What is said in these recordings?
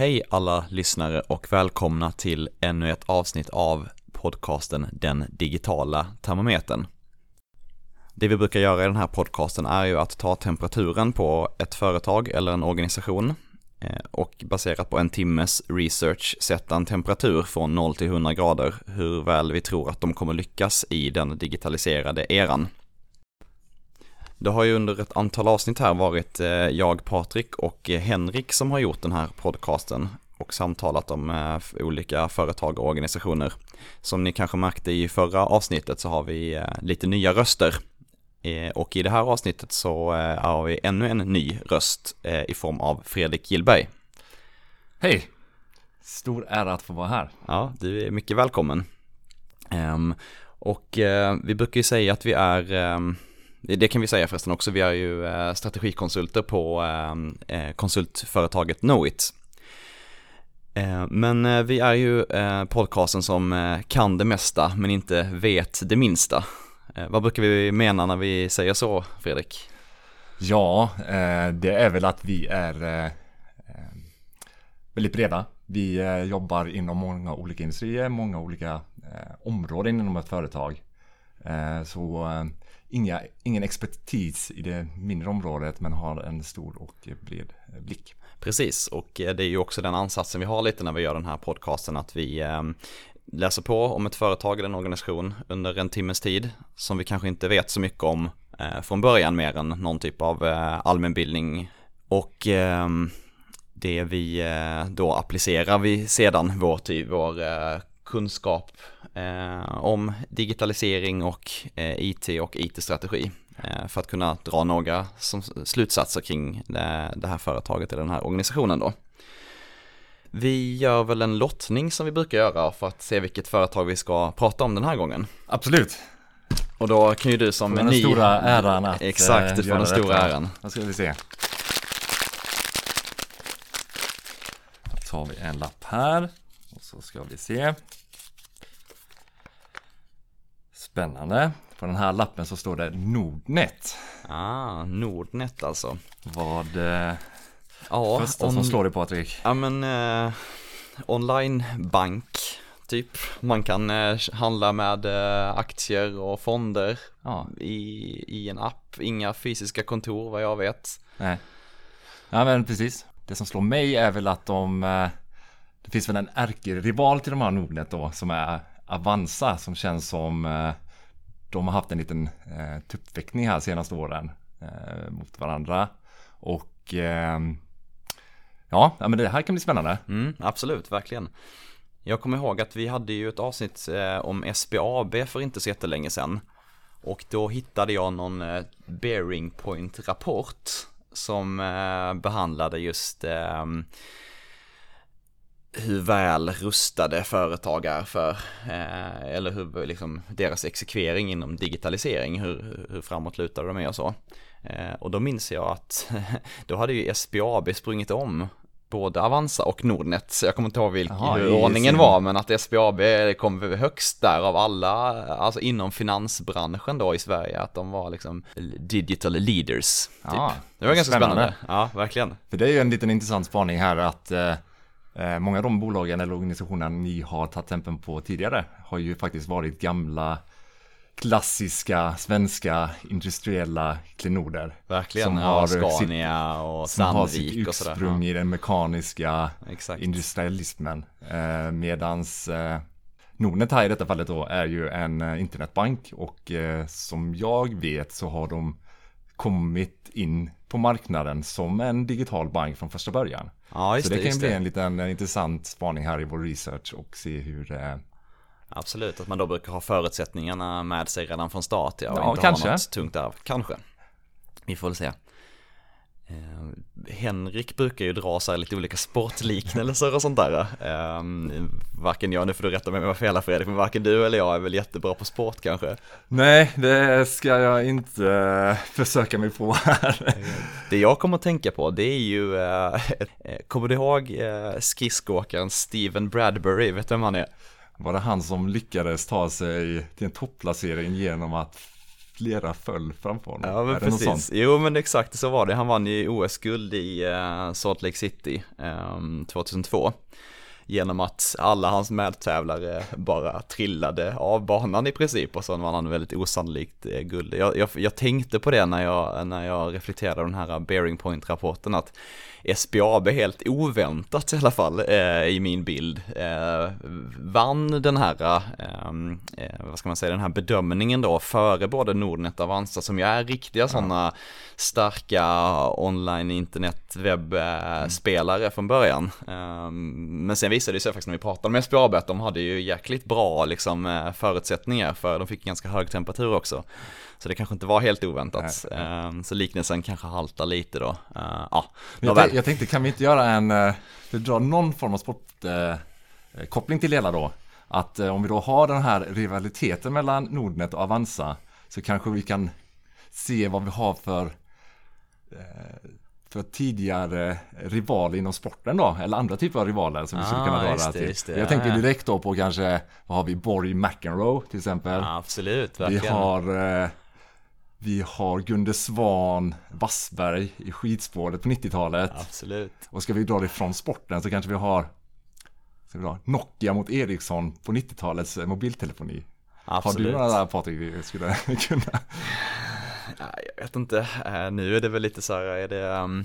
Hej alla lyssnare och välkomna till ännu ett avsnitt av podcasten Den digitala termometern. Det vi brukar göra i den här podcasten är ju att ta temperaturen på ett företag eller en organisation eh, och baserat på en timmes research sätta en temperatur från 0 till 100 grader hur väl vi tror att de kommer lyckas i den digitaliserade eran. Det har ju under ett antal avsnitt här varit eh, jag, Patrik och eh, Henrik som har gjort den här podcasten och samtalat om eh, olika företag och organisationer. Som ni kanske märkte i förra avsnittet så har vi lite nya röster. Och i det här avsnittet så har vi ännu en ny röst i form av Fredrik Gillberg. Hej! Stor ära att få vara här. Ja, du är mycket välkommen. Ehm, och vi brukar ju säga att vi är ehm, det kan vi säga förresten också, vi är ju eh, strategikonsulter på eh, eh, konsultföretaget Knowit. Men vi är ju podcasten som kan det mesta men inte vet det minsta. Vad brukar vi mena när vi säger så, Fredrik? Ja, det är väl att vi är väldigt breda. Vi jobbar inom många olika industrier, många olika områden inom ett företag. Så inga, ingen expertis i det mindre området men har en stor och bred eh, blick. Precis, och eh, det är ju också den ansatsen vi har lite när vi gör den här podcasten att vi eh, läser på om ett företag eller en organisation under en timmes tid som vi kanske inte vet så mycket om från början mer än någon typ av allmänbildning. Och ehm, det vi då applicerar vi sedan vår, vår kunskap eh, om digitalisering och eh, IT och IT-strategi eh, för att kunna dra några som, slutsatser kring det, här företaget eller den här organisationen då. Vi gör väl en lottning som vi brukar göra för att se vilket företag vi ska prata om den här gången. Absolut. Och då kan ju du som den ny... stora äran att Exakt, du får den stora detta. äran. Då ska vi se. Då tar vi en lapp här. Och så ska vi se. Spännande. På den här lappen så står det Nordnet. Ah, Nordnet alltså. Vad eh, ja, första on... som slår dig Patrik? Ja men eh, onlinebank typ. Man kan eh, handla med eh, aktier och fonder ja. i, i en app. Inga fysiska kontor vad jag vet. Nej. Ja men precis. Det som slår mig är väl att de eh, Det finns väl en ärkerival till de här Nordnet då som är Avanza som känns som eh, de har haft en liten eh, tuppfäktning här senaste åren eh, mot varandra. Och eh, ja, men det här kan bli spännande. Mm, absolut, verkligen. Jag kommer ihåg att vi hade ju ett avsnitt eh, om SBAB för inte så jättelänge sedan. Och då hittade jag någon eh, bearing point rapport som eh, behandlade just ehm, hur väl rustade företag är för, eh, eller hur liksom deras exekvering inom digitalisering, hur, hur framåtlutade de är och så. Eh, och då minns jag att då hade ju SBAB sprungit om både Avanza och Nordnet, så jag kommer inte ihåg vilken Aha, hur ordningen var, men att SBAB kom högst där av alla, alltså inom finansbranschen då i Sverige, att de var liksom digital leaders. Typ. Ja, det var ganska spännande. spännande. Ja, verkligen. För det är ju en liten intressant spaning här att eh Eh, många av de bolagen eller organisationerna ni har tagit tempen på tidigare har ju faktiskt varit gamla klassiska svenska industriella klenoder. Verkligen, som har Scania och Sandvik och. Som har sitt ursprung i den mekaniska Exakt. industrialismen. Eh, medans eh, Nordnet här i detta fallet då är ju en eh, internetbank och eh, som jag vet så har de kommit in på marknaden som en digital bank från första början. Ja, just Så det, det kan bli det. en liten en intressant spaning här i vår research och se hur eh... Absolut, att man då brukar ha förutsättningarna med sig redan från start ja, och ja, inte kanske. ha något tungt arv. Kanske. Vi får väl se. Eh, Henrik brukar ju dra så här lite olika sportliknelser och sånt där. Eh, varken jag, nu får du rätta mig om jag har fel Fredrik, men varken du eller jag är väl jättebra på sport kanske? Nej, det ska jag inte uh, försöka mig på här. det jag kommer att tänka på det är ju, kommer du ihåg skridskoåkaren Steven Bradbury, vet du vem han är? Var det han som lyckades ta sig till en topplacering genom att flera föll framför honom. Ja men är precis, jo men exakt så var det. Han vann ju OS-guld i uh, Salt Lake City um, ehm, 2002 genom att alla hans medtävlare bara trillade av banan i princip och så vann han väldigt osannolikt eh, guld. Jag, jag, jag, tänkte på det när jag, när jag reflekterade den här Bearing Point-rapporten att SBAB helt oväntat i alla fall eh, i min bild eh, vann den här, ehm, eh, vad ska man säga, den här bedömningen då före både Nordnet och Avanza som ju är riktiga sådana starka online internet webbspelare mm. från början. Ehm, men sen visade det sig faktiskt när vi pratade med SBAB att de hade ju jäkligt bra liksom eh, förutsättningar för de fick ganska hög temperatur också. Så det kanske inte var helt oväntat. Nej. Ehm, så liknelsen kanske haltar lite då. Uh, ja, jag, jag tänkte, kan vi inte göra en, uh, dra någon form av sportkoppling till det hela då? Att om vi då har den här rivaliteten mellan Nordnet och Avanza så kanske vi kan se vad vi har för för tidigare rivaler inom sporten då, eller andra typer av rivaler som vi skulle kunna ah, det, till. Jag tänkte direkt då på kanske, vad har vi, Borg McEnroe till exempel. Ja, absolut, verkligen. Vi har vi har Gunde Svan, Wassberg i skidspåret på 90-talet. Absolut. Och ska vi dra det från sporten så kanske vi har ska vi dra, Nokia mot Ericsson på 90-talets eh, mobiltelefoni. Absolut. Har du några där Patrik vi skulle kunna? Jag vet inte, eh, nu är det väl lite så här, är det um,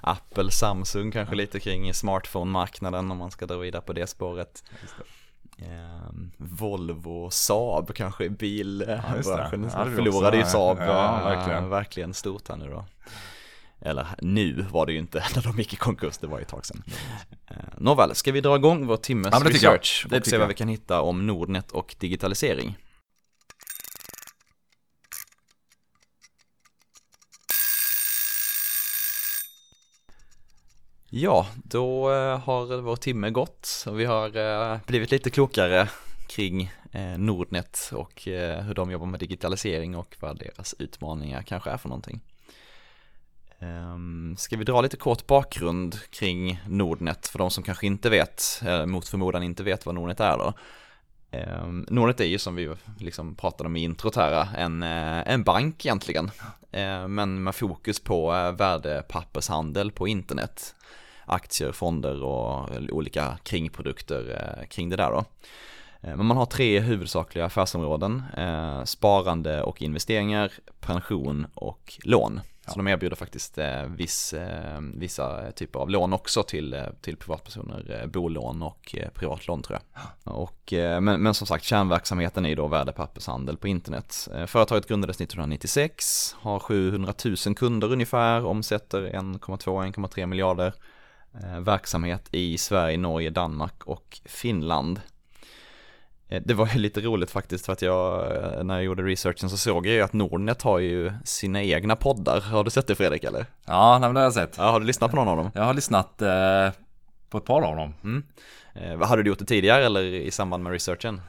Apple, Samsung kanske ja. lite kring smartphone-marknaden om man ska dra vidare på det spåret. Eh, Volvo, Saab kanske i bilbranschen. Ja, förlorade ju Saab ja, verkligen. Äh, verkligen stort här nu då. Eller nu var det ju inte när de gick i konkurs, det var ju ett tag sedan. Eh, nåväl, ska vi dra igång vår timmes ja, research och se vad vi kan hitta om Nordnet och digitalisering? Ja, då eh, har vår timme gått och vi har eh, blivit lite klokare kring eh, Nordnet och hur de jobbar med digitalisering och vad deras utmaningar kanske är för någonting. Ehm, ska vi dra lite kort bakgrund kring Nordnet för de som kanske inte vet, mot förmodan inte vet vad Nordnet är då. Eh, Nordnet är ju som vi liksom pratade om i introt här, en, eh, en bank egentligen. Ehm, men med fokus på eh, värdepappershandel på internet aktier, fonder och olika kringprodukter eh, kring det där då. Eh, men man har tre huvudsakliga affärsområden, eh, sparande och investeringar, pension och lån. Ja. Så de erbjuder faktiskt eh, viss, eh, vissa eh, typer av lån också till, till privatpersoner, bolån och privatlån tror jag. Och, men, men som sagt, kärnverksamheten är ju då värdepappershandel på internet. Företaget grundades 1996, har 700 000 kunder ungefär, omsätter 1,2-1,3 miljarder Eh, verksamhet i Sverige, Norge, Danmark och Finland. Eh, det var ju lite roligt faktiskt för att jag, eh, när jag gjorde researchen så såg jag ju att Nordnet har ju sina egna poddar. Har du sett det Fredrik eller? Ja, det har jag sett. Ja, har du lyssnat på någon av dem? Jag har lyssnat eh, på ett par av dem. Mm. Eh, hade du gjort det tidigare eller i samband med researchen?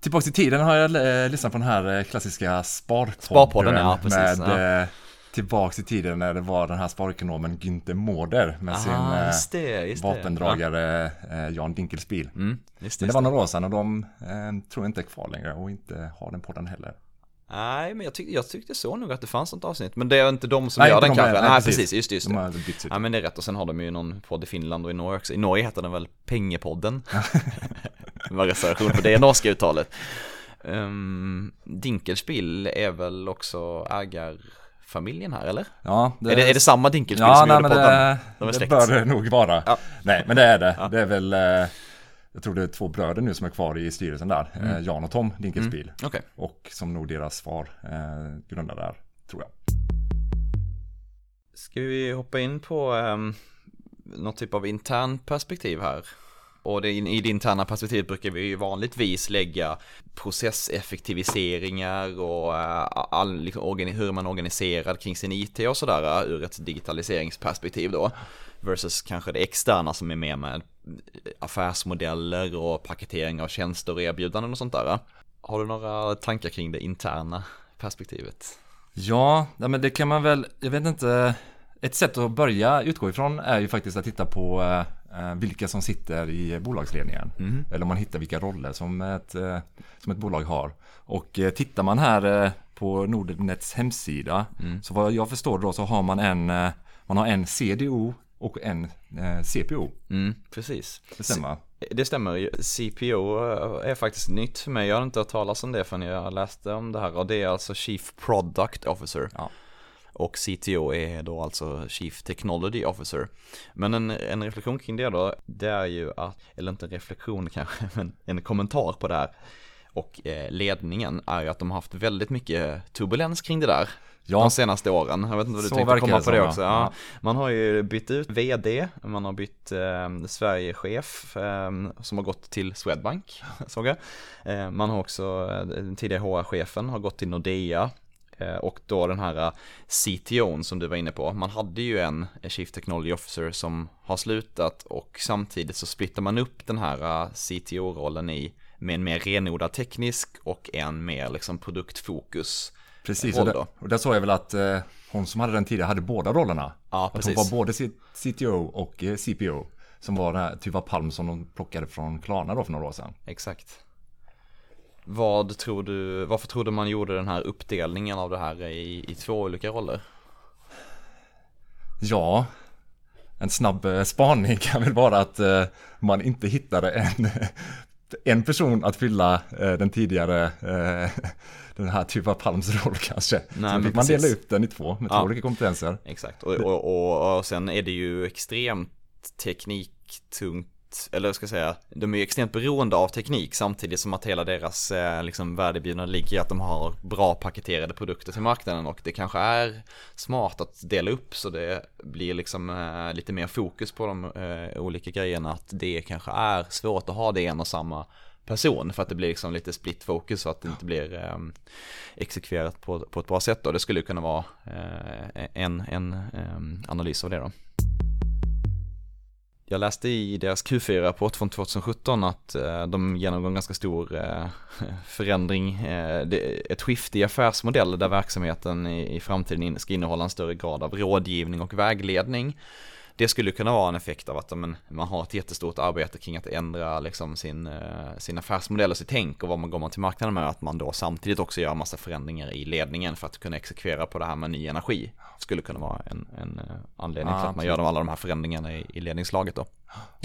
Tillbaka i tiden har jag eh, lyssnat på den här klassiska Sparpodden. Sparpodden, ja precis. Med ja tillbaks i tiden när det var den här sparekonomen Günther Mårder med sin ah, just det, just vapendragare ja. Eh, Jan Dinkelspiel. Mm, just det, Men det var några år sedan och de eh, tror jag inte är kvar längre och inte har den podden heller. Nej, men jag, tyck, jag tyckte så nog att det fanns något avsnitt. Men det är inte de som nej, gör den de kanske. nej, precis. precis. Just, just de det. Ja, men det är rätt. Och sen har de ju någon podd i Finland och i Norge också. I Norge heter den väl Pengepodden. var reservation på det norska uttalet. Um, Dinkelspiel är väl också ägar familjen här eller? Ja. Det... Är, det, är det samma Dinkelspiel ja, som nej, gjorde podden? Det, de det bör det nog vara. Ja. Nej, men det är det. Ja. Det är väl, eh, jag tror det är två bröder nu som är kvar i styrelsen där. Mm. Eh, Jan och Tom Dinkelspiel. Mm. Okay. Och som nog deras far eh, grundade där, tror jag. Ska vi hoppa in på eh, något typ av intern perspektiv här? Och det, i det interna perspektivet brukar vi ju vanligtvis lägga processeffektiviseringar och eh, all, liksom, hur man organiserar kring sin IT och sådär eh, ur ett digitaliseringsperspektiv då. Versus kanske det externa som är mer med eh, affärsmodeller och paketering av tjänster och erbjudanden och sånt där. Har du några tankar kring det interna perspektivet? Ja, men det kan man väl, jag vet inte, ett sätt att börja utgå ifrån är ju faktiskt att titta på eh, vilka som sitter i bolagsledningen. Mm. Eller om man hittar vilka roller som ett, eh, som ett bolag har. Och eh, tittar man här på Nordnets hemsida. Mm. Så vad jag förstår då så har man en, eh, man har en CDO och en eh, CPO. Mm, precis. Det stämmer. Det stämmer. CPO eh, är faktiskt nytt för mig. Jag har inte hört talas om det förrän jag läste om det här. Och det är alltså Chief Product Officer. Ja. Och CTO är då alltså Chief Technology Officer. Men en, en reflektion kring det då, det är ju att, eller inte en reflektion kanske, men en kommentar på det här och eh, ledningen är ju att de har haft väldigt mycket turbulens kring det där ja. de senaste åren. Jag vet inte vad du så tänkte komma på det också. Ja. Ja. Man har ju bytt ut vd, man har bytt eh, Sverigechef eh, som har gått till Swedbank, såg jag. Eh, man har också, eh, tidigare HR-chefen har gått till Nordea. Eh, och då den här CTOn som du var inne på, man hade ju en Chief Technology Officer som har slutat och samtidigt så splittar man upp den här CTO-rollen i med en mer renodlad teknisk och en mer liksom produktfokus. Precis, och där, och där såg jag väl att eh, hon som hade den tidigare hade båda rollerna. Ja, precis. Att hon var både CTO och eh, CPO. Som var den här Tuva Palm som de plockade från Klarna då för några år sedan. Exakt. Vad tror du, varför tror du man gjorde den här uppdelningen av det här i, i två olika roller? Ja, en snabb eh, spaning kan väl vara att eh, man inte hittade en en person att fylla eh, den tidigare, den här typen av Palms roll kanske. Nej, så fick man dela ut den i två med ja. två olika kompetenser. Exakt, och, och, och, och sen är det ju extremt tekniktungt eller jag ska säga, de är ju extremt beroende av teknik samtidigt som att hela deras eh, liksom, värdebjudande ligger i att de har bra paketerade produkter till marknaden. Och det kanske är smart att dela upp så det blir liksom eh, lite mer fokus på de eh, olika grejerna. Att det kanske är svårt att ha det en och samma person för att det blir liksom lite split fokus så att det inte blir eh, exekverat på, på ett bra sätt. Och det skulle kunna vara eh, en, en eh, analys av det då. Jag läste i deras Q4-rapport från 2017 att eh, de genomgår en ganska stor eh, förändring, eh, ett skifte i affärsmodell där verksamheten i framtiden ska innehålla en större grad av rådgivning och vägledning det skulle kunna vara en effekt av att men, man har ett jättestort arbete kring att ändra liksom, sin, eh, sin affärsmodell och sitt tänk och vad man går till marknaden med. Att man då samtidigt också gör massa förändringar i ledningen för att kunna exekvera på det här med ny energi. Skulle kunna vara en, en eh, anledning ja, till att man gör alla de här förändringarna i, i ledningslaget då.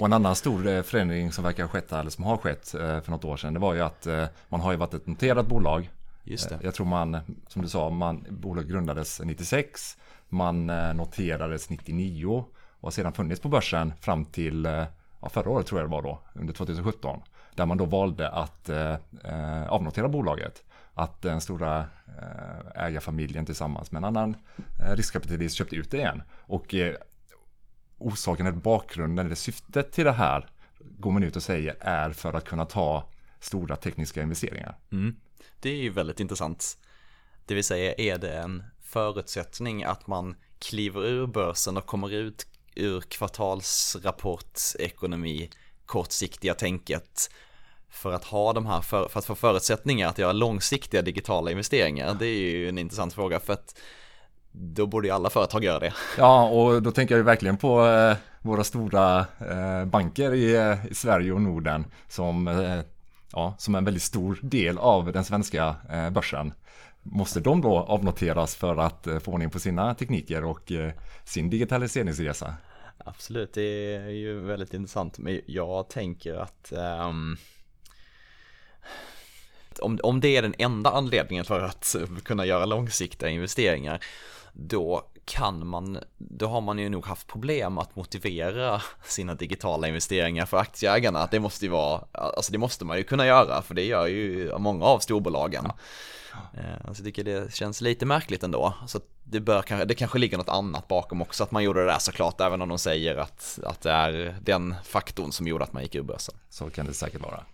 Och en annan stor eh, förändring som verkar ha skett, eller som har skett för något år sedan, det var ju att man har ju varit ett noterat bolag. Just det. Jag tror man, som du sa, man, bolaget grundades 96, man noterades 99 och har sedan funnits på börsen fram till eh, ja, förra året tror jag det var då, under 2017. Där man då valde att eh, eh, avnotera bolaget. Att den stora eh, ägarfamiljen tillsammans med en annan eh, riskkapitalist köpte ut det igen. Och eh, orsaken eller bakgrunden eller syftet till det här går man ut och säger är för att kunna ta stora tekniska investeringar. Mm. Det är ju väldigt intressant. Det vill säga är det en förutsättning att man kliver ur börsen och kommer ut ur kvartalsrapportsekonomi kortsiktiga tänket för att ha de här, för, för, att få förutsättningar att göra långsiktiga digitala investeringar? Det är ju en intressant fråga för att då borde ju alla företag göra det. Ja, och då tänker jag ju verkligen på eh, våra stora eh, banker i, eh, i, Sverige och Norden som, eh, ja, som är en väldigt stor del av den svenska eh, börsen. Måste de då avnoteras för att eh, få ordning på sina tekniker och eh, sin digitaliseringsresa? Absolut, det är ju väldigt intressant. Men jag tänker att um, om, om det är den enda anledningen för att kunna göra långsiktiga investeringar, då kan man, då har man ju nog haft problem att motivera sina digitala investeringar för aktieägarna. Det måste ju vara, alltså det måste man ju kunna göra, för det gör ju många av storbolagen. Ja. Eh, så jag tycker det känns lite märkligt ändå. Så det, bör, det kanske ligger något annat bakom också, att man gjorde det där såklart, även om de säger att, att det är den faktorn som gjorde att man gick ur börsen. Så kan det säkert vara.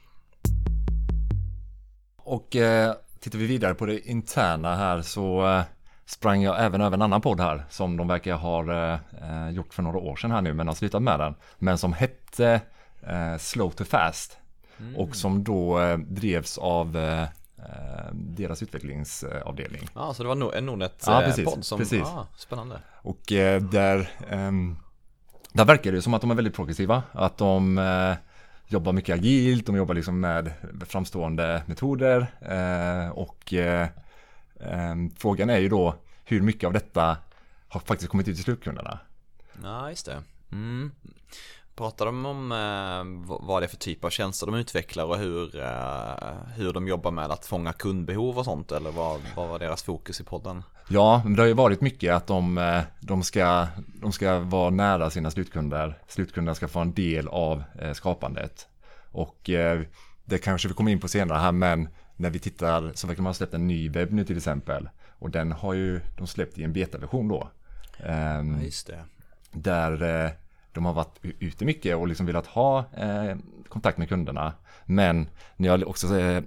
Och eh, tittar vi vidare på det interna här så eh, sprang jag även över en annan podd här som de verkar ha eh, gjort för några år sedan här nu men har slutat med den. Men som hette eh, Slow to Fast mm. och som då eh, drevs av deras utvecklingsavdelning. Ja, ah, så det var en Nordnet-podd ja, som, precis. Ah, spännande. Och där, ehm, där verkar det som att de är väldigt progressiva, att de jobbar mycket agilt, de jobbar liksom med framstående metoder eh, och eh, eh, frågan är ju då hur mycket av detta har faktiskt kommit ut till slutkunderna. Ja, just det. Mm. Pratar de om eh, vad det är för typ av tjänster de utvecklar och hur, eh, hur de jobbar med att fånga kundbehov och sånt eller vad, vad var deras fokus i podden? Ja, det har ju varit mycket att de, eh, de, ska, de ska vara nära sina slutkunder. Slutkunderna ska få en del av eh, skapandet. Och eh, det kanske vi kommer in på senare här, men när vi tittar så verkar man ha släppt en ny webb nu till exempel. Och den har ju de släppt i en betaversion då. Ehm, ja, just det. Där de har varit ute mycket och liksom velat ha eh, kontakt med kunderna. Men när jag också eh,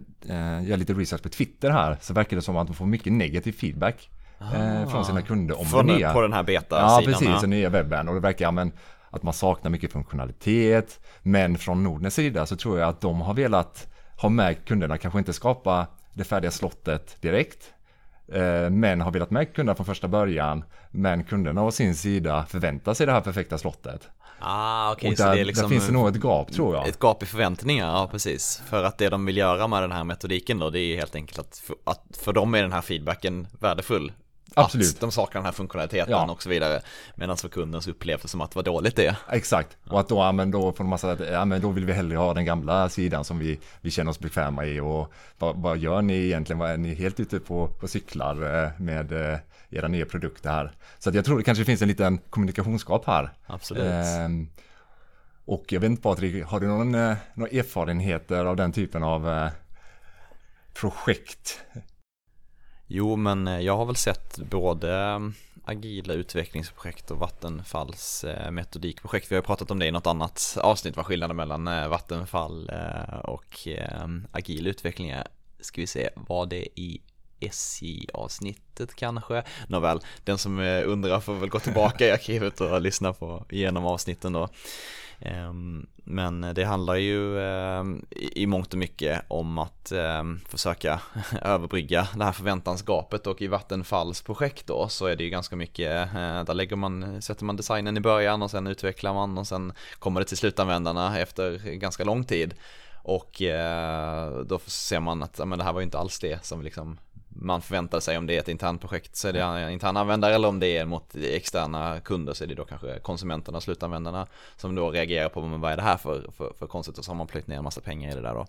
gör lite research på Twitter här så verkar det som att de får mycket negativ feedback eh, från sina kunder om från, nya. På den här beta Ja, precis, den nya webben. Och det verkar, men, att man saknar mycket funktionalitet. Men från Nordnets sida så tror jag att de har velat ha med kunderna, kanske inte skapa det färdiga slottet direkt. Eh, men har velat med kunderna från första början. Men kunderna å sin sida förväntar sig det här perfekta slottet. Ah, okay, och där, det liksom, där finns det nog ett gap tror jag. Ett gap i förväntningar, ja precis. För att det de vill göra med den här metodiken då, det är helt enkelt att för, att för dem är den här feedbacken värdefull. Absolut. Att de saknar den här funktionaliteten ja. och så vidare. Medan för kunden så upplevs som att vad dåligt det är. Exakt, och att då, ja, men då får de massa, ja men då vill vi hellre ha den gamla sidan som vi, vi känner oss bekväma i och vad, vad gör ni egentligen? Vad är ni helt ute på, på cyklar eh, med eh, era nya produkter här? Så att jag tror det kanske finns en liten kommunikationsgap här. Absolut. Ehm, och jag vet inte Patrik, har du någon, eh, några erfarenheter av den typen av projekt? Jo, men eh, jag har väl sett både eh, agila utvecklingsprojekt och Vattenfalls eh, metodikprojekt. Vi har ju pratat om det i något annat avsnitt, vad skillnaden mellan Vattenfall och agil utveckling är. Ska vi se, var det i SJ-avsnittet kanske? Nåväl, den som undrar får väl gå tillbaka i arkivet och lyssna på igenom avsnitten då. Ehm, men det handlar ju ehm, i mångt och mycket om att ehm, försöka överbrygga det här förväntansgapet och i Vattenfalls projekt då så är det ju ganska mycket, eh, där lägger man, sätter man designen i början och sen utvecklar man och sen kommer det till slutanvändarna efter ganska lång tid. Och eh, då ser man att men det här var ju inte alls det som liksom man förväntar sig om det är ett internt projekt så är det en intern användare eller om det är mot externa kunder så är det då kanske konsumenterna, slutanvändarna som då reagerar på vad är det här för, för, för konstigt och så har man plöjt ner en massa pengar i det där då.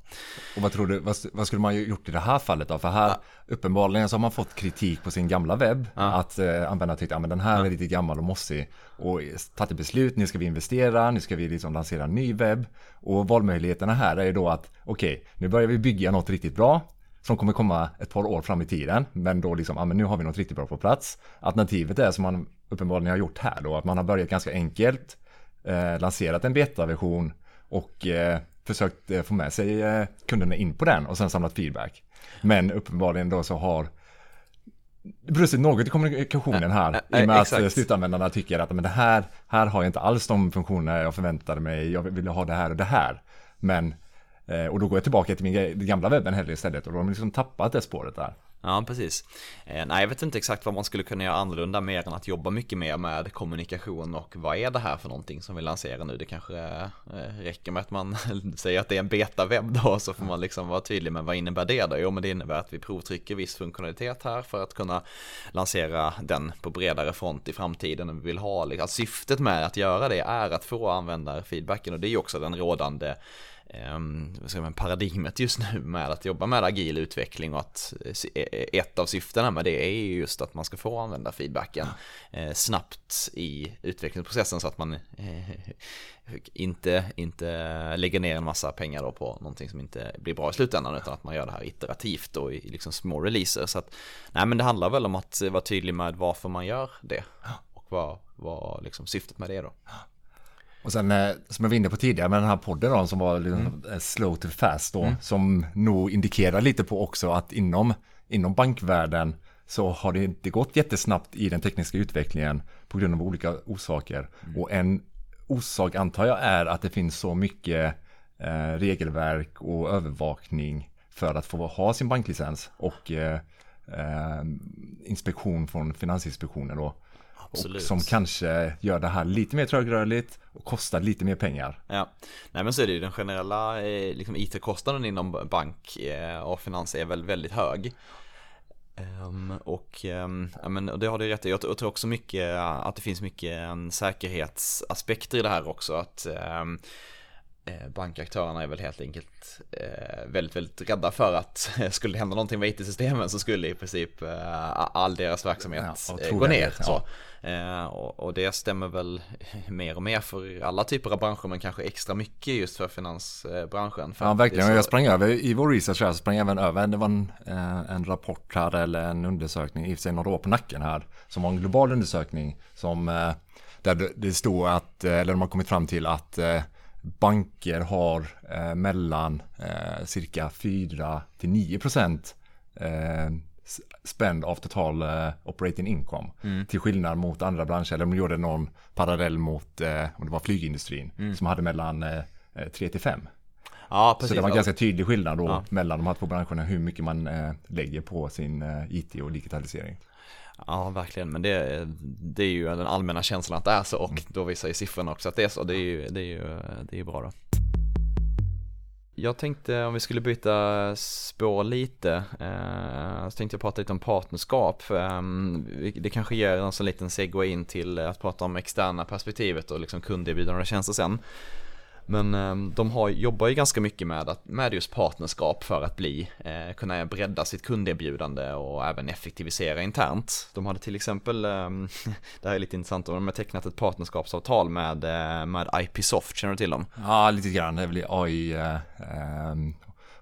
Och vad tror du, vad, vad skulle man gjort i det här fallet då? För här ja. uppenbarligen så har man fått kritik på sin gamla webb ja. att eh, användarna tyckte att den här ja. är lite gammal och mossig och tagit ett beslut, nu ska vi investera, nu ska vi liksom lansera en ny webb och valmöjligheterna här är ju då att okej, okay, nu börjar vi bygga något riktigt bra som kommer komma ett par år fram i tiden. Men då liksom, ja men nu har vi något riktigt bra på plats. Alternativet är som man uppenbarligen har gjort här då, att man har börjat ganska enkelt, eh, lanserat en betaversion och eh, försökt eh, få med sig eh, kunderna in på den och sen samlat feedback. Men uppenbarligen då så har det brustit något i kommunikationen här. I och med att eh, slutanvändarna tycker att men det här, här har jag inte alls de funktioner jag förväntade mig. Jag vill ha det här och det här. Men Eh, och då går jag tillbaka till min gamla webben heller istället och då har de liksom tappat det spåret där. Ja, precis. Eh, nej, jag vet inte exakt vad man skulle kunna göra annorlunda mer än att jobba mycket mer med kommunikation och vad är det här för någonting som vi lanserar nu? Det kanske eh, räcker med att man säger att det är en beta-webb då, så får man liksom vara tydlig med vad innebär det då? Jo, men det innebär att vi provtrycker viss funktionalitet här för att kunna lansera den på bredare front i framtiden. Vi vill ha, liksom, syftet med att göra det är att få användarfeedbacken och det är ju också den rådande eh, paradigmet just nu med att jobba med agil utveckling och att eh, ett av syftena med det är just att man ska få använda feedbacken eh, snabbt i utvecklingsprocessen så att man eh, inte, inte lägger ner en massa pengar då på någonting som inte blir bra i slutändan utan att man gör det här iterativt och i liksom små releaser. Så att, nej men det handlar väl om att vara tydlig med varför man gör det och vad, vad liksom syftet med det är då. Och sen eh, som jag var inne på tidigare med den här podden då, som var liksom mm. Eh, slow to fast då, mm. som nog indikerar lite på också att inom, inom bankvärlden så har det inte gått jättesnabbt i den tekniska utvecklingen på grund av olika orsaker. Mm. Och en orsak antar jag är att det finns så mycket eh, regelverk och övervakning för att få ha sin banklicens och eh, eh, inspektion från Finansinspektionen då. Absolut. Och som kanske gör det här lite mer trögrörligt och kostar lite mer pengar. Ja, nej men så är det ju den generella eh, liksom, IT-kostnaden inom bank eh, och finans är väl väldigt hög. Um, och um, ja, men det har du rätt i. Jag tror också mycket att det finns mycket säkerhetsaspekter i det här också. Att um, bankaktörerna är väl helt enkelt eh, väldigt, väldigt rädda för att skulle det hända någonting med IT-systemen så skulle i princip eh, all deras verksamhet ja, gå ner. Ja. Så. Eh, och, det stämmer väl mer och mer för alla typer av branscher men kanske extra mycket just för finansbranschen. För ja verkligen, så... jag sprang över i vår research här så sprang jag även över, det var en, eh, en rapport här eller en undersökning, i och för sig några år på nacken här, som var en global undersökning som eh, där det stod att, eller de har kommit fram till att banker har mellan cirka 4 till 9 procent spend av total uh, operating income. Mm. Till skillnad mot andra branscher, eller de gjorde någon parallell mot, uh, om det var flygindustrin, mm. som hade mellan uh, eh, 3 till 5. Ja, precis. Så det var en ganska tydlig skillnad då ja. mellan de här två branscherna, hur mycket man lägger på sin IT och digitalisering. Ja, verkligen, men det, det är ju den allmänna känslan att det är så och mm. då visar ju siffrorna också att det är så. Det är ju, det är ju, det är ju bra då. Jag tänkte om vi skulle byta spår lite, eh, så tänkte jag prata lite om partnerskap. Eh, det kanske ger en sån liten segway in till att prata om externa perspektivet och liksom kunderbjudande tjänster sen. Men eh, de har, jobbar ju ganska mycket med, att, med just partnerskap för att bli, eh, kunna bredda sitt kunderbjudande och även effektivisera internt. De hade till exempel, eh, det här är lite intressant, de har tecknat ett partnerskapsavtal med, eh, med IPsoft, känner du till dem? Ja, lite grann, det är väl AI eh, ehm,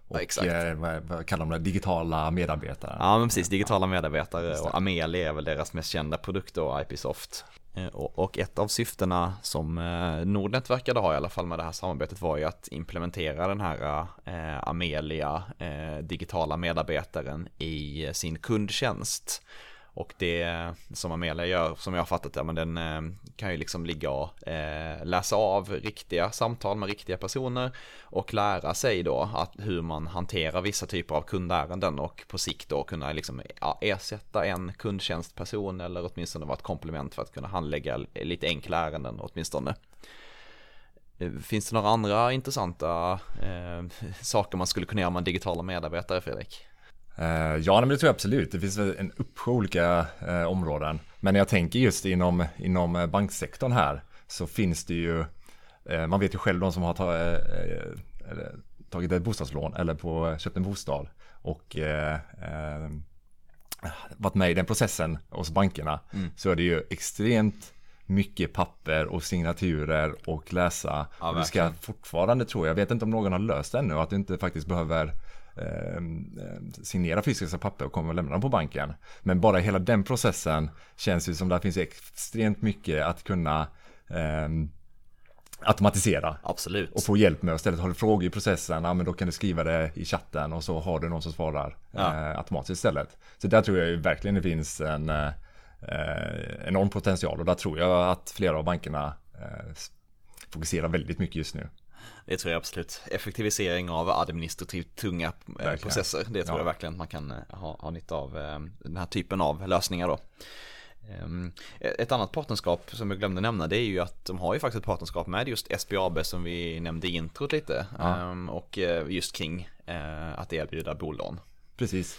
och ja, eh, vad, vad, kallar de det? Digitala medarbetare. Ja men precis, digitala medarbetare och Amelia är väl deras mest kända produkt då, IPsoft. Eh, och ett av syftena som eh, Nordnet verkade ha i alla fall med det här samarbetet var ju att implementera den här eh, Amelia digitala medarbetaren i sin kundtjänst. Och det som Amelia gör, som jag har fattat det, men den eh, kan ju liksom ligga och eh, läsa av riktiga samtal med riktiga personer och lära sig då att hur man hanterar vissa typer av kundärenden och på sikt då kunna liksom ja, ersätta en kundtjänstperson eller åtminstone vara ett komplement för att kunna handlägga lite enkla ärenden åtminstone. Eh, finns det några andra intressanta eh, saker man skulle kunna göra med digitala medarbetare, Fredrik? Uh, ja, men det tror jag absolut. Det finns en uppsjö olika uh, områden. Men jag tänker just inom, inom eh, banksektorn här så finns det ju, man vet ju själv de som har ta, tagit ett bostadslån eller på, köpt en bostad och varit med i den processen hos bankerna mm. så är det ju extremt mycket papper och signaturer och läsa. Ja, du ska fortfarande tror jag, jag vet inte om någon har löst det ännu, att du inte faktiskt behöver eh, signera fysiska papper och kommer att lämna dem på banken. Men bara hela den processen känns ju som det finns extremt mycket att kunna eh, automatisera. Absolut. Och få hjälp med. Och istället har du frågor i processen, ja men då kan du skriva det i chatten och så har du någon som svarar ja. eh, automatiskt istället. Så där tror jag ju verkligen det finns en eh, enorm potential och där tror jag att flera av bankerna eh, fokuserar väldigt mycket just nu. Det tror jag absolut. Effektivisering av administrativt tunga eh, verkligen. processer. Det tror ja. jag verkligen att man kan eh, ha, ha nytta av eh, den här typen av lösningar då. Ehm, ett annat partnerskap som jag glömde nämna det är ju att de har ju faktiskt ett partnerskap med just SBAB som vi nämnde i introt lite. Ja. Ehm, och just kring att erbjuda bolån. Precis.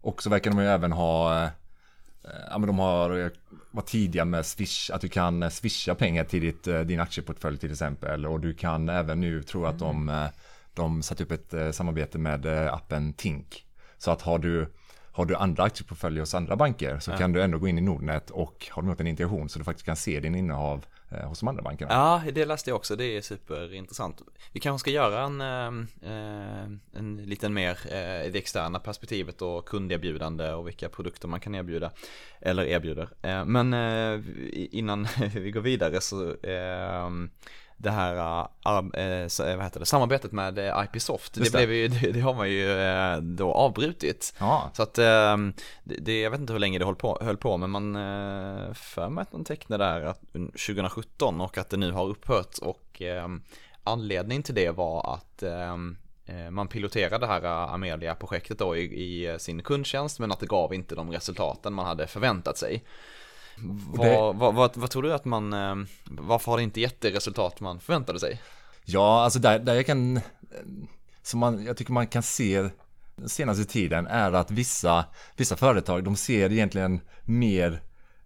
Och så verkar de ju även ha Ja men de har varit tidiga med Swish, att du kan swisha pengar till ditt, din aktieportfölj till exempel. Och du kan även nu, tror att de, mm. de satt upp ett samarbete med appen Tink. Så att har du, har du andra aktieportföljer hos andra banker så ja. kan du ändå gå in i Nordnet och har de gjort en integration så du faktiskt kan se din innehav Eh, Eh, hos de andra bankerna. Ja, det läste jag också. Det är superintressant. Vi kanske ska göra en, eh, eh en liten mer eh, det externa perspektivet och kunderbjudande och vilka produkter man kan erbjuda eller erbjuder. Eh, men innan vi går vidare så det här äh, vad heter det, samarbetet med IPsoft, det, blev ju, det, det, har man ju då avbrutit. Ja. Så att det, jag vet inte hur länge det höll på, höll på men man för mig att man tecknade där 2017 och att det nu har upphört och anledningen till det var att man piloterade det här Amelia-projektet då i, i sin kundtjänst men att det gav inte de resultaten man hade förväntat sig. Vad, vad, vad, vad, tror du att man, eh, varför har det inte gett det resultat man förväntade sig? Ja, alltså där, där jag kan, som man, jag tycker man kan se den senaste tiden är att vissa, vissa företag, de ser egentligen mer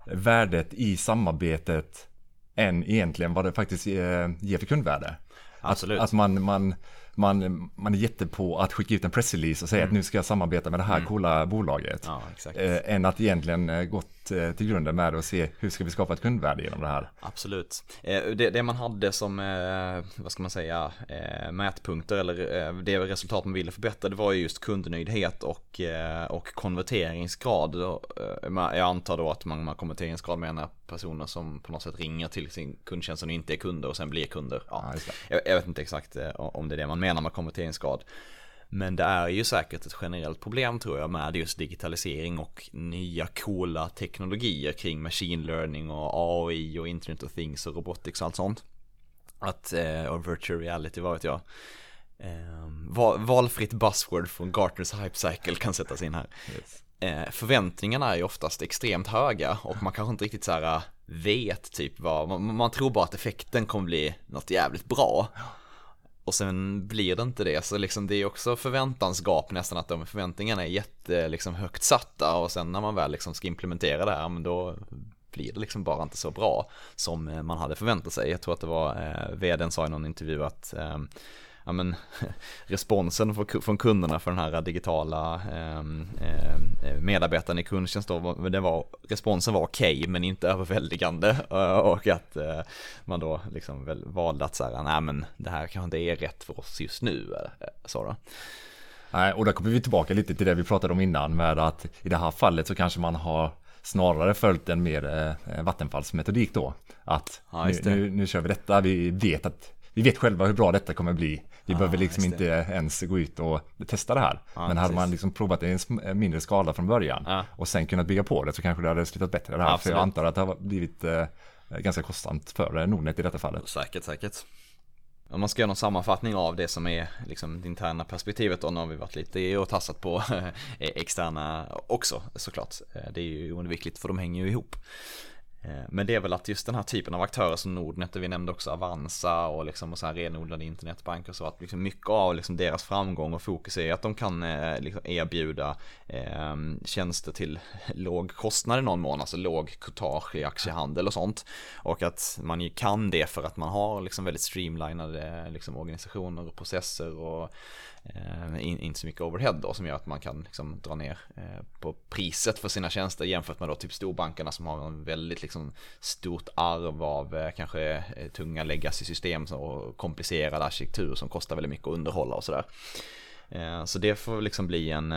värdet i samarbetet än egentligen vad det faktiskt ger för kundvärde. Absolut. Att, att man, man, man, man är jätte på att skicka ut en pressrelease och säga mm. att nu ska jag samarbeta med det här mm. coola bolaget. Ja, eh, än att egentligen eh, gått eh, till grunden med att se hur ska vi skapa ett kundvärde genom det här. Absolut. Eh, det, det, man hade som, eh, vad ska man säga, eh, mätpunkter eller det resultat man ville förbättra det var ju just kundnöjdhet och, och konverteringsgrad. jag antar då att man med konverteringsgrad menar personer som på något sätt ringer till sin kundtjänst som inte är kunder och sen blir kunder. Ja, jag, jag vet inte exakt om det är det man menar med konverteringsgrad. Men det är ju säkert ett generellt problem tror jag med just digitalisering och nya coola teknologier kring machine learning och AI och internet of things och robotics och allt sånt. Att, eh, och virtual reality, vad vet jag. Eh, valfritt buzzword från Gartners Hype Cycle kan sättas in här. Yes. Eh, förväntningarna är ju oftast extremt höga och man kanske inte riktigt så här vet typ vad, man, man tror bara att effekten kommer bli något jävligt bra och sen blir det inte det, så liksom det är också förväntansgap nästan att de förväntningarna är jätte liksom högt satta och sen när man väl liksom ska implementera det här, men då blir det liksom bara inte så bra som eh, man hade förväntat sig. Jag tror att det var eh, vdn sa i någon intervju att eh, ja, men, responsen från kunderna för den här digitala ehm, eh, medarbetaren i kundtjänst då, det var, responsen var okej okay, men inte överväldigande och att eh, man då liksom väl valde att säga nej men det här kanske inte är rätt för oss just nu. Eh, så då. Nej, och där kommer vi tillbaka lite till det vi pratade om innan med att i det här fallet så kanske man har snarare följt en mer eh, vattenfallsmetodik då. Att ja, nu, nu, nu kör vi detta, vi vet att vi vet själva hur bra detta kommer bli. Vi ah, behöver liksom inte ens gå ut och testa det här. Ah, Men hade man liksom provat det i en mindre skala från början ah. och sen kunnat bygga på det så kanske det hade slutat bättre det här. Absolut. För jag antar att det har blivit eh, ganska kostsamt för Nordnet i detta fallet. Säkert, säkert. Om man ska göra någon sammanfattning av det som är liksom det interna perspektivet då, nu har vi varit lite och tassat på externa också såklart. Eh, det är ju oundvikligt för de hänger ju ihop. Eh, men det är väl att just den här typen av aktörer som Nordnet, och vi nämnde också Avanza och, liksom, och så här renodlade internetbanker och så, att liksom mycket av liksom deras framgång och fokus är att de kan eh, liksom erbjuda eh, tjänster till låg kostnad i någon mån, alltså låg courtage i aktiehandel och sånt. Och att man ju kan det för att man har liksom väldigt streamlinade liksom, organisationer och processer och eh, inte så mycket overhead då som gör att man kan liksom dra ner eh, på priset för sina tjänster jämfört med då typ storbankerna som har en väldigt liksom stort arv av eh, kanske tunga legacy-system och komplicerad arkitektur som kostar väldigt mycket att underhålla och sådär. Så det får liksom bli en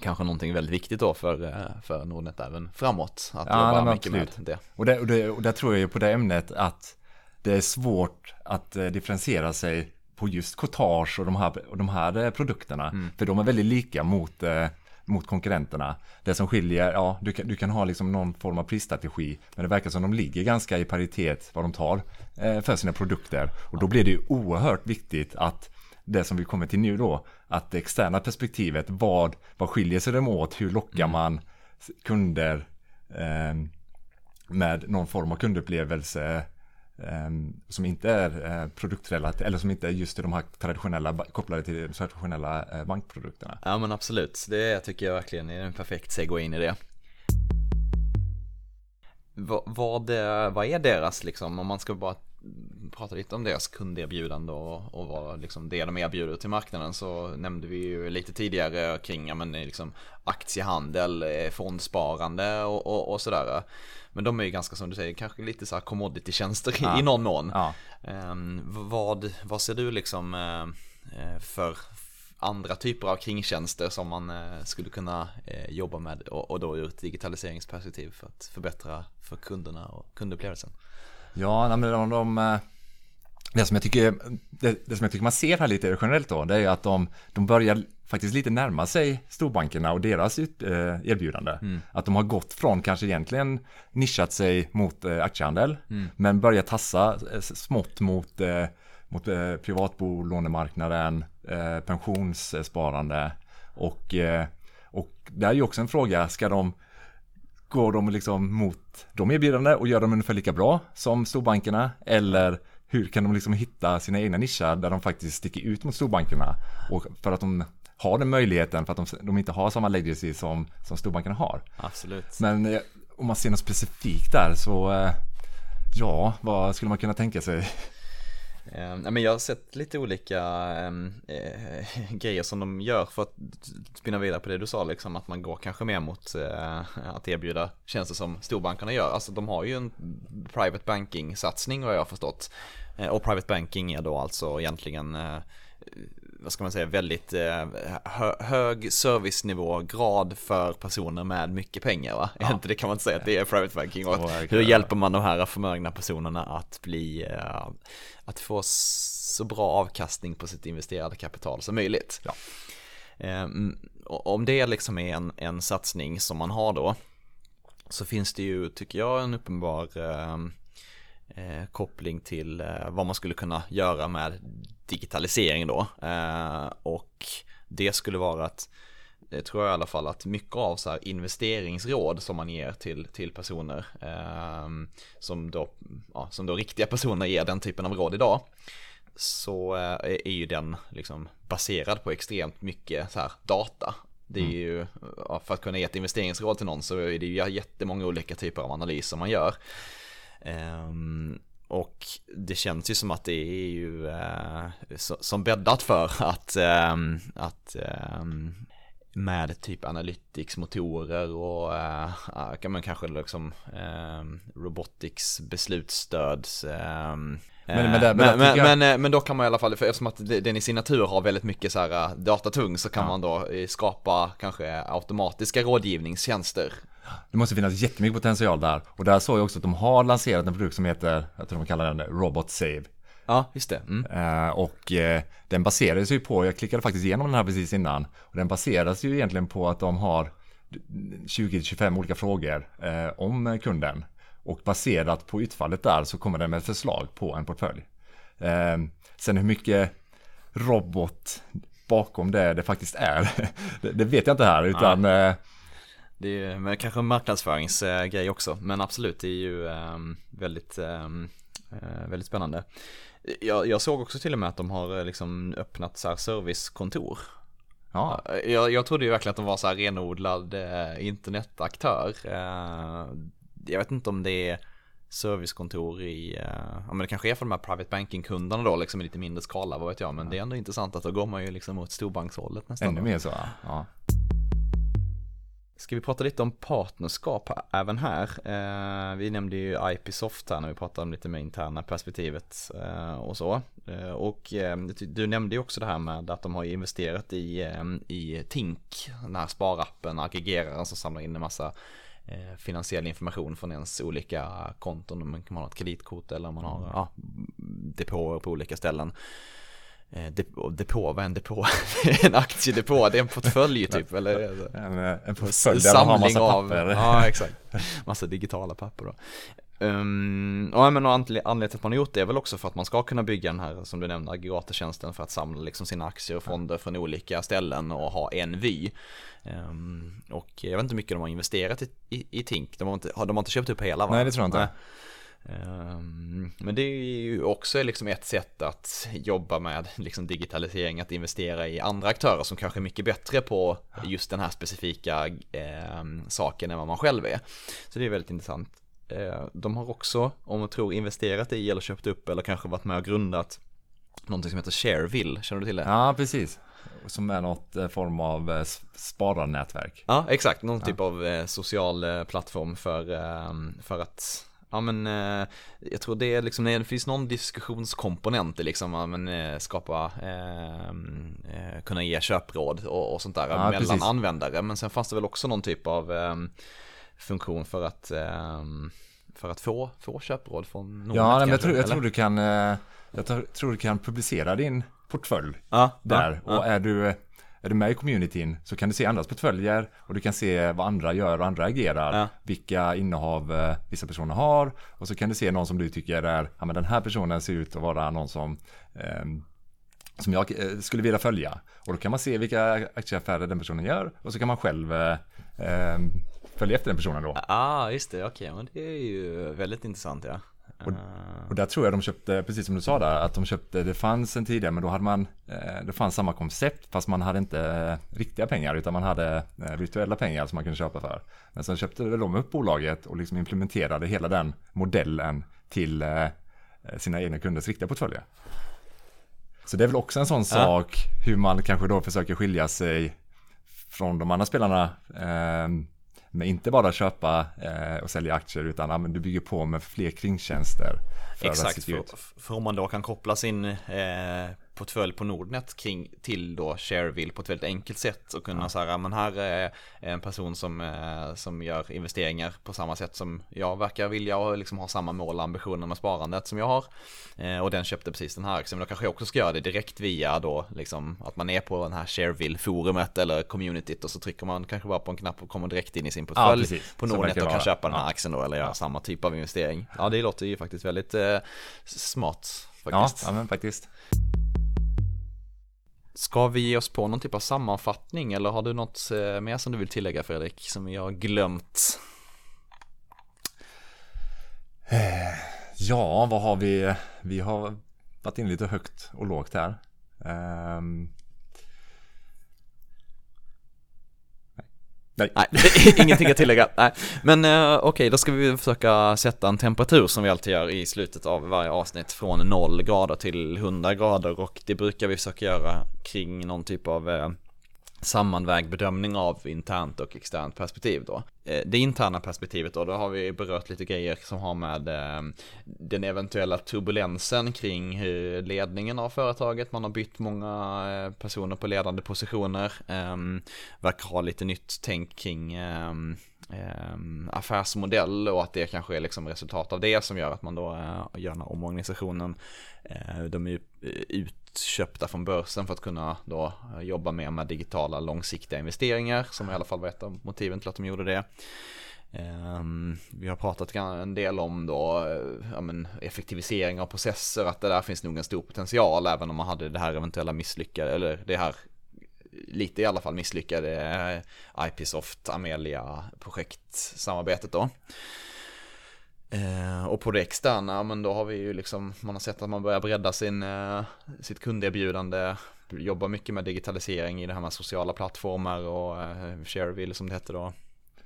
kanske någonting väldigt viktigt då för, för Nordnet även framåt. Att ja, jobba mycket absolut. med det. Och, det, och, det, och där tror jag ju på det ämnet att det är svårt att differentiera sig på just Cottage och de här, och de här eh, produkterna. Mm. För de är väldigt lika mot, eh, mot konkurrenterna. Det som skiljer, ja, du kan, du kan ha liksom någon form av prisstrategi. Men det verkar som de ligger ganska i paritet vad de tar eh, för sina produkter. Och då blir det ju oerhört viktigt att det som vi kommer till nu då, att det externa perspektivet, vad, vad skiljer sig dem åt, hur lockar mm. man kunder eh, med någon form av kundupplevelse Ehm, som inte är eh, produktrelaterade eller som inte är just de här traditionella kopplade till de traditionella eh, bankprodukterna. Ja men absolut, det tycker jag verkligen är en perfekt segway in i det. Vad, vad, vad är deras liksom, om man ska bara prata lite om deras kunderbjudande och, och vad liksom det de erbjuder till marknaden så nämnde vi ju lite tidigare kring ja, men liksom aktiehandel, eh, fondsparande och, och, och sådär. Men de är ju ganska som du säger, kanske lite så här commodity-tjänster ja. i någon mån. Ja. Um, vad, vad ser du liksom uh, för andra typer av kringtjänster som man uh, skulle kunna uh, jobba med och, och då ur ett digitaliseringsperspektiv för att förbättra för kunderna och kundupplevelsen? Ja, men de, de det som, jag tycker, det, det, som jag tycker man ser här lite generellt då, det är att de, de börjar faktiskt lite närma sig storbankerna och deras ut, eh, erbjudande. Mm. Att de har gått från kanske egentligen nischat sig mot eh, aktiehandel, mm. men börjat tassa eh, smått mot, eh, mot eh, privatbolånemarknaden, eh, pensionssparande och, eh, och det är ju också en fråga, ska de Går de liksom mot de erbjudanden och gör de ungefär lika bra som storbankerna? Eller hur kan de liksom hitta sina egna nischer där de faktiskt sticker ut mot storbankerna? Och för att de har den möjligheten för att de, de inte har samma legacy som, som storbankerna har. Absolut. Men eh, om man ser något specifikt där så eh, ja, vad skulle man kunna tänka sig? Eh, men jag har sett lite olika ehm, eh, grejer som de gör för att spinna vidare på det du sa, liksom, att man går kanske mer mot eh, att erbjuda tjänster som storbankerna gör. Alltså de har ju en private banking-satsning vad jag har förstått. Eh, och private banking är då alltså egentligen eh, vad ska man säga, väldigt eh, hö hög servicenivå, grad för personer med mycket pengar va? Ja. det kan man inte säga att det är private banking och hur hjälper man de här förmögna personerna att bli, eh, att få så bra avkastning på sitt investerade kapital som möjligt. Ja. Eh, om det liksom är en, en satsning som man har då så finns det ju, tycker jag, en uppenbar eh, eh, koppling till eh, vad man skulle kunna göra med digitalisering då. Eh, och det skulle vara att det tror jag i alla fall att mycket av så investeringsråd som man ger till, till personer eh, som, då, ja, som då riktiga personer ger den typen av råd idag så eh, är ju den liksom baserad på extremt mycket så här data. Det är mm. ju, för att kunna ge ett investeringsråd till någon så är det ju jättemånga olika typer av analyser man gör. Um, och det känns ju som att det är ju eh, som bäddat för att, eh, att eh, med typ analytics-motorer och eh, kan man kanske liksom eh, robotics beslutsstöd ehm, men, men, det, men, men, jag... men, eh, men, då kan man i alla fall, för eftersom att den i sin natur har väldigt mycket så här eh, datatung så kan ja. man då skapa kanske automatiska rådgivningstjänster det måste finnas jättemycket potential där. Och där såg jag också att de har lanserat en produkt som heter, jag tror de kallar den Robot Save. Ja, just det. Mm. Uh, och uh, den baseras ju på, jag klickade faktiskt igenom den här precis innan. Och den baseras ju egentligen på att de har 20-25 olika frågor uh, om kunden. Och baserat på utfallet där så kommer den med ett förslag på en portfölj. sen hur mycket robot bakom det det faktiskt är, det, det, vet jag inte här. Utan det är ju kanske en marknadsföringsgrej också, men absolut, det är ju ehm, väldigt, ehm, eh, väldigt spännande. Jag, jag, såg också till och med att de har eh, liksom öppnat så här servicekontor. Ja. Jag, jag trodde ju verkligen att de var så här renodlad eh, internetaktör. jag vet inte om det är servicekontor i, ja men det kanske är för de här private banking-kunderna då, liksom i lite mindre skala, vad vet jag, men ja. det är ändå intressant att då går man ju liksom mot storbankshållet nästan. Ännu mer så, ja. Ska vi prata lite om partnerskap även här? Eh, vi nämnde ju IPsoft här när vi pratade om lite mer interna perspektivet eh, och så. Eh, och eh, du nämnde ju också det här med att de har investerat i, eh, i Tink, den här sparappen, aggregeraren som samlar in en massa eh, finansiell information från ens olika konton. Om man har ett kreditkort eller om man har ja, depåer på olika ställen. Eh, depå, vad är en depå? en aktiedepå, det är en portfölj typ eller? En, eh, en portfölj där man har massa papper. Av, ja exakt, massa digitala papper då. Um, och men anledningen till att man har gjort det är väl också för att man ska kunna bygga den här som du nämnde aggregatortjänsten för att samla liksom sina aktier och fonder från olika ställen och ha en vy. Um, och jag vet inte hur mycket de har investerat i, i, i Tink, de har, inte, de har inte köpt upp hela va? Nej det tror jag inte. Nej. Ehm, men det är ju också liksom ett sätt att jobba med liksom digitalisering, att investera i andra aktörer som kanske är mycket bättre på just den här specifika eh, saken än vad man själv är. Så det är väldigt intressant. Eh, de har också, om man tror, investerat i eller köpt upp eller kanske varit med och grundat någonting som heter Shareville, känner du till det? Ja, precis. Som är något eh, form av eh, spararnätverk. Ja, exakt. Någon ja. typ av eh, social plattform för, ehm, för att Ja men eh, jag tror det är liksom, det finns någon diskussionskomponent i liksom, ja, men, eh, skapa, eh, eh, kunna ge köpråd och, och sånt där ja, mellan precis. användare. Men sen fanns det väl också någon typ av eh, funktion för att, eh, för att få, få köpråd från någon. Ja, men jag, tror, jag tror du kan, jag tror du kan publicera din portfölj ja, där. Och är du är du med i communityn så kan du se andras portföljer och du kan se vad andra gör och andra agerar. Ja. Vilka innehav eh, vissa personer har. Och så kan du se någon som du tycker är, ja men den här personen ser ut att vara någon som eh, som jag eh, skulle vilja följa. Och då kan man se vilka aktieaffärer den personen gör och så kan man själv eh, ehm, följa efter den personen då. Ja, ah, just det, okej, okay. men det är ju väldigt intressant ja. Och, och, där tror jag de köpte, precis som du sa där, att de köpte, det fanns en tidigare, men då hade man, eh, det fanns samma koncept, fast man hade inte eh, riktiga pengar, utan man hade eh, virtuella pengar som man kunde köpa för. Men sen köpte de upp bolaget och liksom implementerade hela den modellen till sina egna kunders riktiga portföljer. Så det är väl också en sån ja. sak, hur man kanske då försöker skilja sig från de andra spelarna. Med inte bara köpa eh, och sälja aktier utan ja, men du bygger på med fler kringtjänster. För Exakt, för, för om man då kan koppla sin eh, portfölj på Nordnet kring, till då Shareville på ett väldigt enkelt sätt och kunna ja. säga, men här är en person som, eh, som gör investeringar på samma sätt som jag verkar vilja och liksom har samma mål och ambitioner med sparandet som jag har. Eh, och den köpte precis den här aktien, men då kanske jag också ska göra det direkt via då liksom att man är på den här Shareville-forumet eller communityt och så trycker man kanske bara på en knapp och kommer direkt in i sin portfölj ja, på Nordnet och kan vara. köpa den här aktien då eller göra samma typ av investering. Ja, det låter ju faktiskt väldigt eh, smart faktiskt. Ja, ja men faktiskt. Ska vi ge oss på någon typ av sammanfattning eller har du något eh, mer som du vill tillägga Fredrik som jag har glömt? Eh, ja, vad har vi? Vi har varit in lite högt och lågt här. Um, Nej. Nej, ingenting att tillägga. Nej. Men uh, okej, okay, då ska vi försöka sätta en temperatur som vi alltid gör i slutet av varje avsnitt från 0 grader till 100 grader och det brukar vi försöka göra kring någon typ av uh, sammanvägd bedömning av internt och externt perspektiv då. Eh, det interna perspektivet då, då har vi berört lite grejer som har med eh, den eventuella turbulensen kring hur ledningen av företaget, man har bytt många eh, personer på ledande positioner, ehm, verkar ha lite nytt tänk kring ehm, Ehm, affärsmodell och att det kanske är liksom resultat av det som gör att man då eh, gör den här omorganisationen. Eh, de är ju eh, utköpta från börsen för att kunna då jobba mer med digitala långsiktiga investeringar som i alla fall var ett av motiven till att de gjorde det. Ehm, vi har pratat en del om då, ja, men effektivisering av processer, att det där finns nog en stor potential även om man hade det här eventuella misslyckade, eller det här lite i alla fall misslyckade eh, IPsoft Amelia projektsamarbetet då. Eh, och på det externa, men då har vi ju liksom, man har sett att man börjar bredda sin, eh, sitt kunderbjudande, jobbar mycket med digitalisering i det här med sociala plattformar och eh, Shareville som det hette då.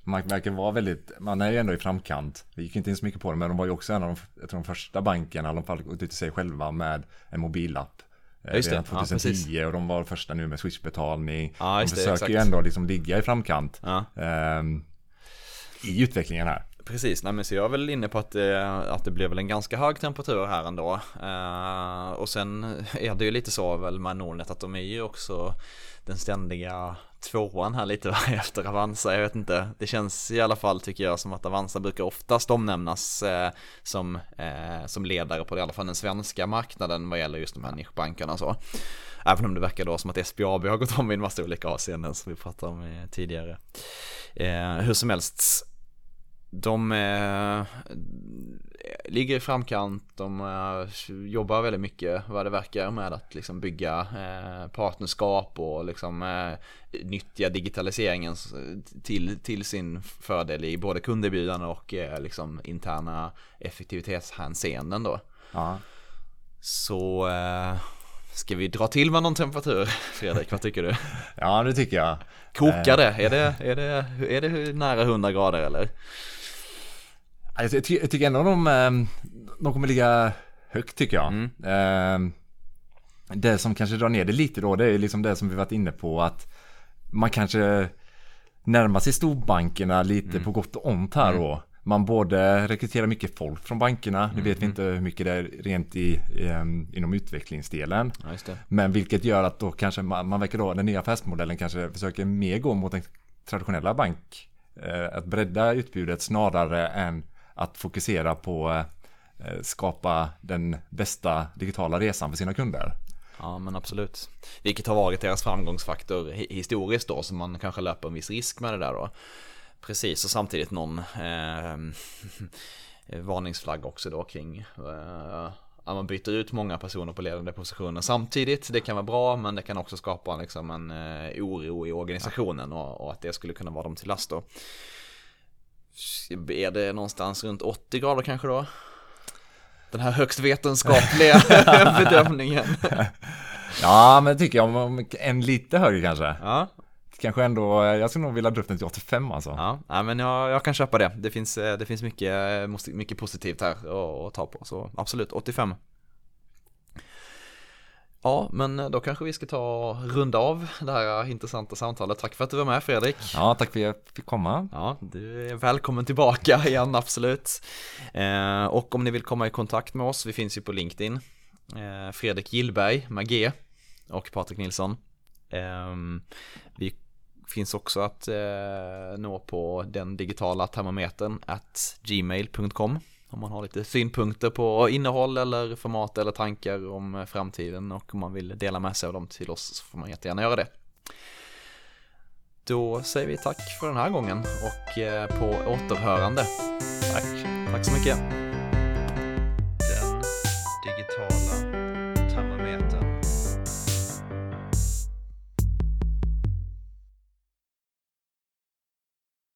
Man verkar vara väldigt, man är ju ändå i framkant. Vi gick inte in så mycket på det, men de var ju också en av de, jag tror de första bankerna, i alla fall ut till sig själva med en mobilapp. Ja, just det. 2010 ja, och de var första nu med switchbetalning. Ja, de försöker det, ju ändå liksom ligga i framkant. Ja. Um, I utvecklingen här. Precis, nej men så jag är väl inne på att det, att det blev väl en ganska hög temperatur här ändå. Uh, och sen är det ju lite så väl med Nordnet att de är ju också den ständiga tvåan här lite efter Avanza. Jag vet inte, det känns i alla fall tycker jag som att Avanza brukar oftast omnämnas eh, som, eh, som ledare på i alla fall den svenska marknaden vad gäller just de här nischbankerna och så. Även om det verkar då som att SBAB har gått om i en massa olika avseenden som vi pratade om eh, tidigare. Eh, hur som helst, de eh, ligger i framkant, de eh, jobbar väldigt mycket vad det verkar med att liksom bygga eh, partnerskap och liksom eh, nyttja digitaliseringen till, till sin fördel i både kunderbjudande och eh, liksom interna effektivitetshänseenden då. Ja. Så eh, Ska vi dra till med någon temperatur, Fredrik? Vad tycker du? ja, det tycker jag. Kokar det? Är det, är det, är det nära 100 grader eller? Alltså, jag, ty jag tycker ändå de, ehm, de kommer ligga högt tycker jag. Mm. Ehm, det som kanske drar ner det lite då, det är liksom det som vi varit inne på att man kanske närmar sig storbankerna lite mm. på gott och ont här mm. då. Man både rekryterar mycket folk från bankerna, nu vet vi mm. inte hur mycket det är rent i, i um, inom utvecklingsdelen. Ja, Men vilket gör att då kanske man, man verkar då, den nya affärsmodellen kanske försöker mer gå mot en traditionella bank. Uh, att bredda utbudet snarare än att fokusera på eh, skapa den bästa digitala resan för sina kunder. Ja men absolut. Vilket har varit deras framgångsfaktor historiskt då, så man kanske löper en viss risk med det där då. Precis, och samtidigt någon eh, varningsflagg också då kring eh, att man byter ut många personer på ledande positioner samtidigt. Det kan vara bra, men det kan också skapa liksom en eh, oro i organisationen och, och, att det skulle kunna vara dem till last då. Är det någonstans runt 80 grader kanske då? den här högst vetenskapliga bedömningen. ja, men det tycker jag om en lite högre kanske. Ja. Kanske ändå, jag skulle nog vilja dra upp den till 85 alltså. Ja, men jag, jag kan köpa det. Det finns, det finns mycket, mycket positivt här att ta på, så absolut 85. Ja, men då kanske vi ska ta runda av det här intressanta samtalet. Tack för att du var med Fredrik. Ja, tack för att jag fick komma. Ja, du är välkommen tillbaka igen, absolut. Eh, och om ni vill komma i kontakt med oss, vi finns ju på LinkedIn. Eh, Fredrik Gillberg med G och Patrik Nilsson. Eh, vi finns också att eh, nå på den digitala termometern at gmail.com om man har lite synpunkter på innehåll eller format eller tankar om framtiden och om man vill dela med sig av dem till oss så får man jättegärna göra det. Då säger vi tack för den här gången och eh, på återhörande. Tack. Tack så mycket.